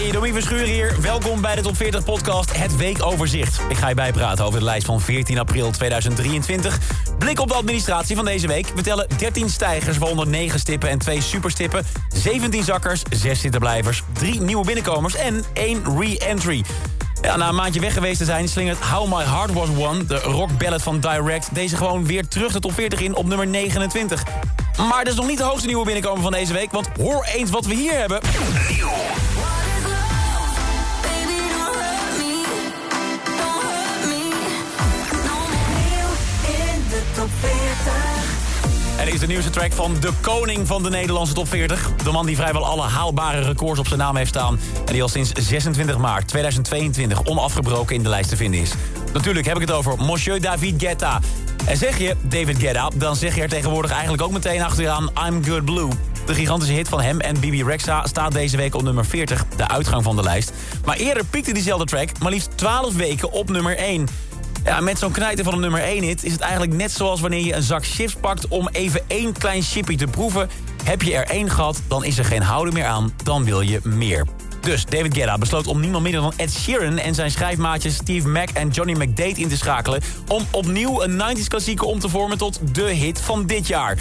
Hey, Domien Verschuur hier. Welkom bij de Top 40 podcast, het weekoverzicht. Ik ga je bijpraten over de lijst van 14 april 2023. Blik op de administratie van deze week. We tellen 13 stijgers, waaronder 9 stippen en 2 superstippen. 17 zakkers, 6 zittenblijvers, 3 nieuwe binnenkomers en 1 re-entry. Na een maandje weg geweest te zijn slingert How My Heart Was Won... de rock ballad van Direct, deze gewoon weer terug de top 40 in op nummer 29. Maar dat is nog niet de hoogste nieuwe binnenkomer van deze week... want hoor eens wat we hier hebben. En is de nieuwste track van de koning van de Nederlandse top 40. De man die vrijwel alle haalbare records op zijn naam heeft staan... en die al sinds 26 maart 2022 onafgebroken in de lijst te vinden is. Natuurlijk heb ik het over Monsieur David Guetta. En zeg je David Guetta, dan zeg je er tegenwoordig eigenlijk ook meteen achteraan... I'm Good Blue. De gigantische hit van hem en Bibi Rexa staat deze week op nummer 40, de uitgang van de lijst. Maar eerder piekte diezelfde track maar liefst 12 weken op nummer 1... Ja, met zo'n knijter van een nummer 1 hit is het eigenlijk net zoals wanneer je een zak chips pakt om even één klein chipje te proeven. Heb je er één gehad, dan is er geen houden meer aan, dan wil je meer. Dus David Guetta besloot om niemand minder dan Ed Sheeran en zijn schrijfmaatjes Steve Mac en Johnny McDade in te schakelen... om opnieuw een 90s klassieker om te vormen tot de hit van dit jaar.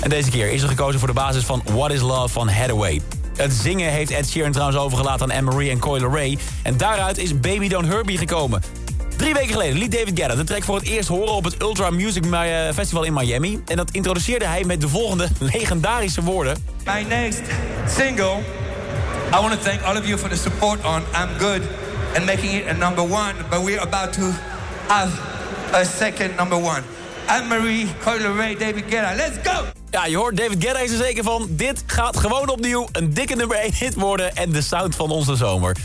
En deze keer is er gekozen voor de basis van What is Love van Hathaway. Het zingen heeft Ed Sheeran trouwens overgelaten aan Anne-Marie en Coyle Ray. En daaruit is Baby Don't Herbie gekomen. Drie weken geleden liet David Guetta de track voor het eerst horen op het Ultra Music Festival in Miami. En dat introduceerde hij met de volgende legendarische woorden. My next single, I want to thank all of you for the support on I'm Good and making it a number one. But we're about to have a second number one. Anne-Marie, Coyle Ray, David Guetta, let's go! Ja, je hoort David Guetta is er zeker van. Dit gaat gewoon opnieuw een dikke nummer 1 hit worden en de sound van onze zomer.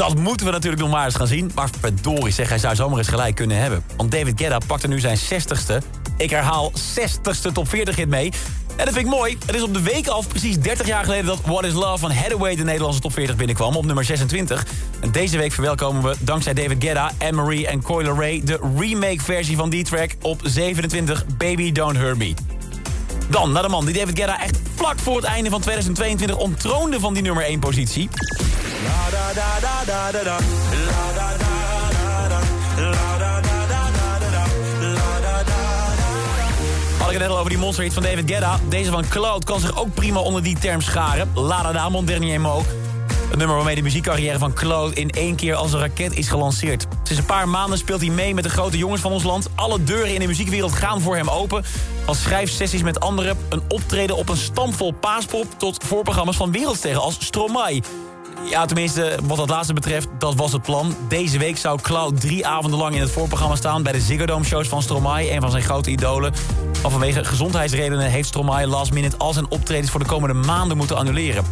Dat moeten we natuurlijk nog maar eens gaan zien. Maar verdorie zeg, hij zou zomaar eens gelijk kunnen hebben. Want David Guetta pakte nu zijn 60ste. Ik herhaal 60ste top 40 hit mee. En dat vind ik mooi. Het is op de week af precies 30 jaar geleden dat What is Love van Hathaway de Nederlandse top 40 binnenkwam op nummer 26. En deze week verwelkomen we dankzij David Guetta, Anne-Marie en Coyle Ray de remake versie van die track op 27 Baby Don't Hurt Me. Dan naar de man die David Guetta echt vlak voor het einde van 2022 ontroonde van die nummer 1 positie. Had ik het net al over die monsterhit van David Guetta. Deze van Cloud kan zich ook prima onder die term scharen. La da da, mon dernier mot. Het nummer waarmee de muziekcarrière van Claude in één keer als een raket is gelanceerd. Sinds een paar maanden speelt hij mee met de grote jongens van ons land. Alle deuren in de muziekwereld gaan voor hem open. Van schrijfsessies met anderen, een optreden op een stampvol paaspop... tot voorprogramma's van wereldsterren als Stromae. Ja, tenminste, wat dat laatste betreft, dat was het plan. Deze week zou Cloud drie avonden lang in het voorprogramma staan... bij de Ziggo Dome shows van Stromae, een van zijn grote idolen. Maar vanwege gezondheidsredenen heeft Stromae last minute... al zijn optredens voor de komende maanden moeten annuleren.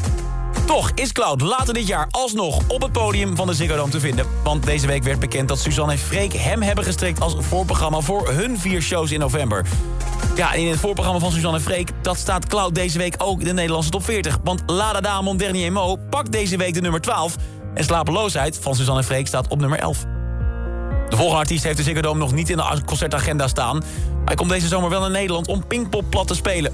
Toch is Cloud later dit jaar alsnog op het podium van de Ziggo Dome te vinden. Want deze week werd bekend dat Suzanne en Freek hem hebben gestrekt als voorprogramma voor hun vier shows in november. Ja, in het voorprogramma van Suzanne Freek, dat staat Cloud deze week ook in de Nederlandse top 40. Want La Da Da Mon Dernier Mo pakt deze week de nummer 12. En Slapeloosheid van Suzanne Freek staat op nummer 11. De volgende artiest heeft de Ziggo nog niet in de concertagenda staan. Hij komt deze zomer wel naar Nederland om Pinkpop plat te spelen.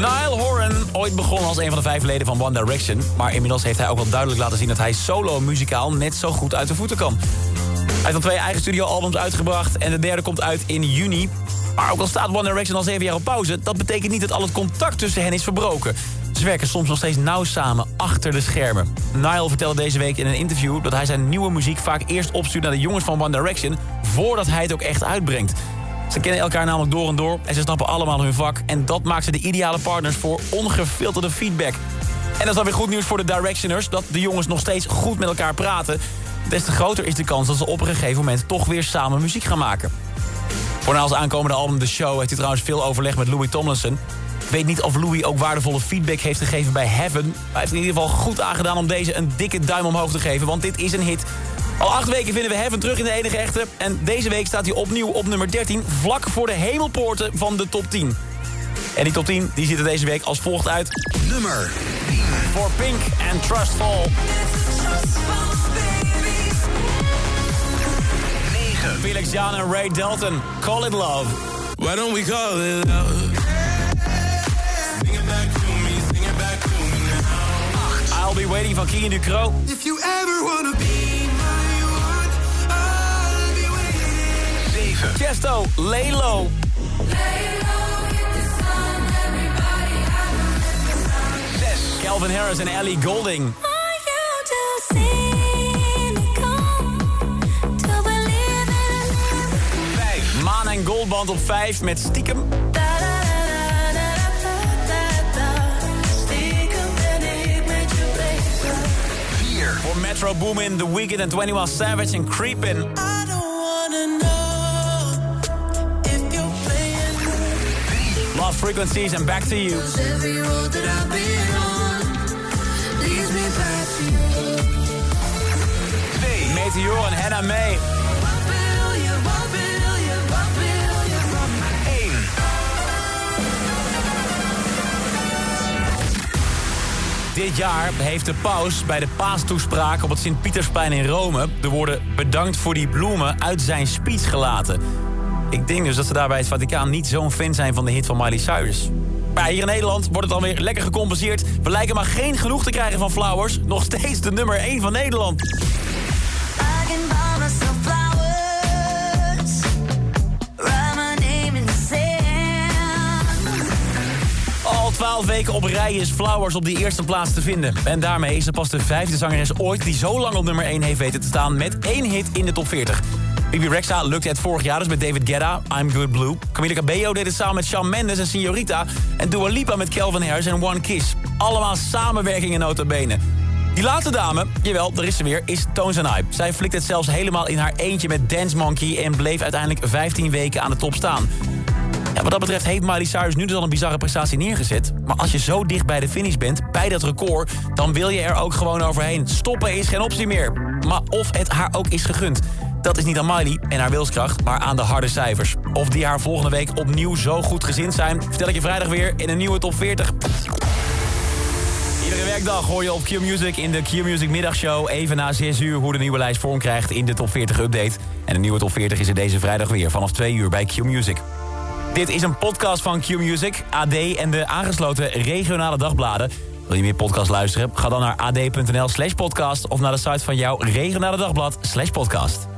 Niall Horan, ooit begonnen als een van de vijf leden van One Direction... maar inmiddels heeft hij ook wel duidelijk laten zien... dat hij solo-muzikaal net zo goed uit de voeten kan. Hij heeft al twee eigen studioalbums uitgebracht... en de derde komt uit in juni. Maar ook al staat One Direction al zeven jaar op pauze... dat betekent niet dat al het contact tussen hen is verbroken. Ze werken soms nog steeds nauw samen achter de schermen. Niall vertelde deze week in een interview... dat hij zijn nieuwe muziek vaak eerst opstuurt naar de jongens van One Direction... voordat hij het ook echt uitbrengt. Ze kennen elkaar namelijk door en door en ze snappen allemaal hun vak. En dat maakt ze de ideale partners voor ongefilterde feedback. En dat is dan weer goed nieuws voor de Directioners... dat de jongens nog steeds goed met elkaar praten. Des te groter is de kans dat ze op een gegeven moment... toch weer samen muziek gaan maken. Voor na aankomende album The Show... heeft hij trouwens veel overleg met Louis Tomlinson. Ik weet niet of Louis ook waardevolle feedback heeft gegeven bij Heaven. Maar hij heeft in ieder geval goed aangedaan om deze een dikke duim omhoog te geven. Want dit is een hit. Al acht weken vinden we Heaven terug in de enige echte. En deze week staat hij opnieuw op nummer 13. Vlak voor de hemelpoorten van de top 10. En die top 10 die ziet er deze week als volgt uit. Nummer Voor Pink en Trustful. 9. Felix Jan en Ray Dalton. Call it love. Why don't we call it love? Sing it back to me, sing it back to me now. I'll be waiting van Kian Ducro. If you ever wanna be waiting. 7. Chesto, lay low. Calvin Harris en Ellie Golding. Maan en Goldband op 5 met Stiekem. Voor Metro Boomin, The Weeknd en 21 Savage en Creepin'. Frequencies en Back to You. every road that I've been on leads me back to you. 2. Meteor en Hannah May. What will you, what will you, what will you from me? 1. Dit jaar heeft de paus bij de paastoespraak op het Sint-Pietersplein in Rome... de woorden bedankt voor die bloemen uit zijn speech gelaten. Ik denk dus dat ze daar bij het Vaticaan niet zo'n fan zijn van de hit van Miley Cyrus. Maar hier in Nederland wordt het alweer lekker gecompenseerd. We lijken maar geen genoeg te krijgen van Flowers. Nog steeds de nummer 1 van Nederland. Al 12 weken op rij is Flowers op die eerste plaats te vinden. En daarmee is ze pas de vijfde zangeres ooit die zo lang op nummer 1 heeft weten te staan... met één hit in de top 40. Bibi Rexa lukte het vorig jaar dus met David Guetta, I'm Good Blue. Camila Cabello deed het samen met Shawn Mendes en Signorita. En Dua Lipa met Calvin Harris en One Kiss. Allemaal samenwerkingen nota bene. Die laatste dame, jawel, daar is ze weer, is Tones and I. Zij flikt het zelfs helemaal in haar eentje met Dance Monkey... en bleef uiteindelijk 15 weken aan de top staan. Ja, wat dat betreft heeft Miley Cyrus nu dus al een bizarre prestatie neergezet. Maar als je zo dicht bij de finish bent, bij dat record... dan wil je er ook gewoon overheen. Stoppen is geen optie meer. Maar of het haar ook is gegund... dat is niet aan Miley en haar wilskracht, maar aan de harde cijfers. Of die haar volgende week opnieuw zo goed gezind zijn... vertel ik je vrijdag weer in een nieuwe top 40. Iedere werkdag hoor je op Q-Music in de Q-Music middagshow... even na 6 uur hoe de nieuwe lijst vorm krijgt in de top 40 update. En de nieuwe top 40 is er deze vrijdag weer vanaf 2 uur bij Q-Music. Dit is een podcast van Q-Music, AD en de aangesloten regionale dagbladen. Wil je meer podcast luisteren? Ga dan naar ad.nl slash podcast... of naar de site van jouw regionale dagblad slash podcast.